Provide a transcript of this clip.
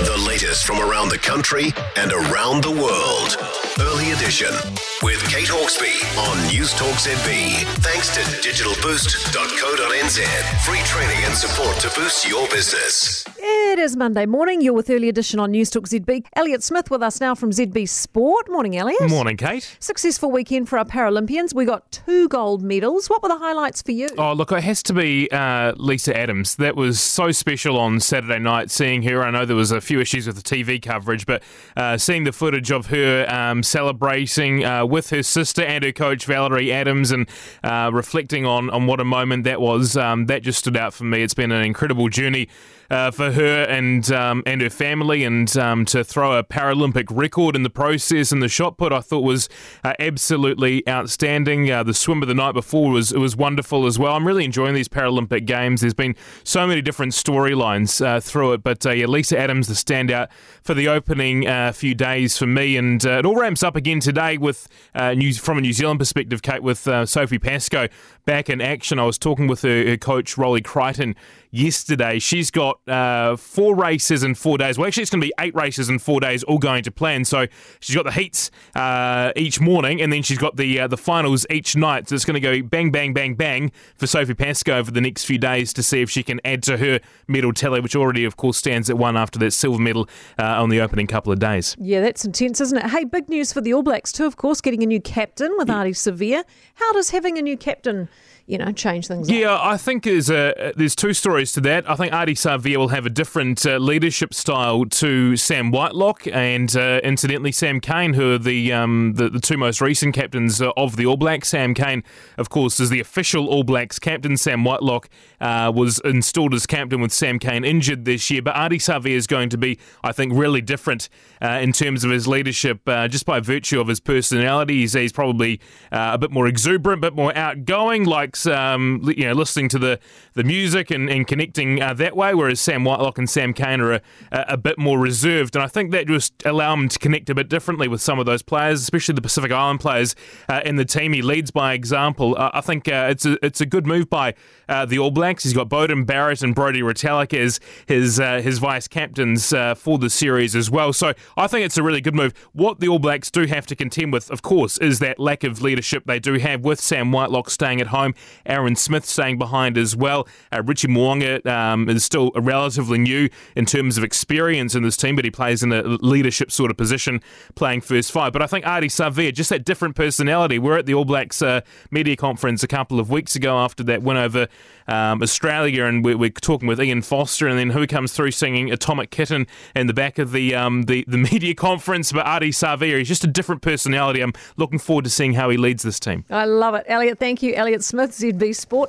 The latest from around the country and around the world. Early edition with Kate Hawkesby on News Talk ZB. Thanks to digitalboost.co.nz. Free training and support to boost your business. It is Monday morning. You're with Early Edition on News Talk ZB. Elliot Smith with us now from ZB Sport. Morning, Elliot. Morning, Kate. Successful weekend for our Paralympians. We got two gold medals. What were the highlights for you? Oh, look, it has to be uh, Lisa Adams. That was so special on Saturday night, seeing her. I know there was a few issues with the TV coverage, but uh, seeing the footage of her um, celebrating uh, with her sister and her coach, Valerie Adams, and uh, reflecting on, on what a moment that was, um, that just stood out for me. It's been an incredible journey uh, for her and um, and her family, and um, to throw a Paralympic record in the process and the shot put, I thought was uh, absolutely outstanding. Uh, the swim of the night before was it was wonderful as well. I'm really enjoying these Paralympic games. There's been so many different storylines through it, but yeah, Lisa Adams the standout for the opening uh, few days for me, and uh, it all ramps up again today with uh, news from a New Zealand perspective, Kate, with uh, Sophie Pascoe back in action. I was talking with her, her coach Roly Crichton yesterday. She's got uh, four races in four days. Well, actually, it's going to be eight races in four days, all going to plan. So she's got the heats uh, each morning, and then she's got the uh, the finals each night. So it's going to go bang, bang, bang, bang for Sophie Pascoe over the next few days to see if she can add to her medal tally, which already, of course, stands at one after that silver medal uh, on the opening couple of days. Yeah, that's intense, isn't it? Hey, big news for the All Blacks too, of course, getting a new captain with Ardie Savea. How does having a new captain you know, change things yeah, up. I think there's a, there's two stories to that. I think Ardie Savea will have a different uh, leadership style to Sam Whitelock and uh, incidentally Sam Cane, who are the, um, the, the two most recent captains uh, of the All Blacks. Sam Cane, of course, is the official All Blacks captain. Sam Whitelock uh, was installed as captain with Sam Cane injured this year, but Ardie Savea is going to be, I think, really different uh, in terms of his leadership, uh, just by virtue of his personality. He's, he's probably a bit more exuberant, a bit more outgoing, like um, you know, listening to the, the music and, and connecting uh, that way, whereas Sam Whitelock and Sam Cane are a, a, bit more reserved. And I think that just allow him to connect a bit differently with some of those players, especially the Pacific Island players uh, in the team. He leads by example. Uh, I think uh, it's, a, it's a good move by uh, the All Blacks. He's got Beauden Barrett and Brodie Retallick as his, uh, his vice captains for the series as well. So I think it's a really good move. What the All Blacks do have to contend with, of course, is that lack of leadership they do have with Sam Whitelock staying at home Aaron Smith staying behind as well. Uh, Richie Mo'unga um, is still relatively new in terms of experience in this team, but he plays in a leadership sort of position, playing first five. But I think Ardie Savea, just that different personality. We're at the All Blacks uh, media conference a couple of weeks ago after that win over um, Australia, and we're, we're, talking with Ian Foster, and then who comes through singing Atomic Kitten in the back of the um, the, the media conference. But Ardie Savea, he's just a different personality. I'm looking forward to seeing how he leads this team. I love it. Elliot, thank you. Elliot Smith, ZB Sport.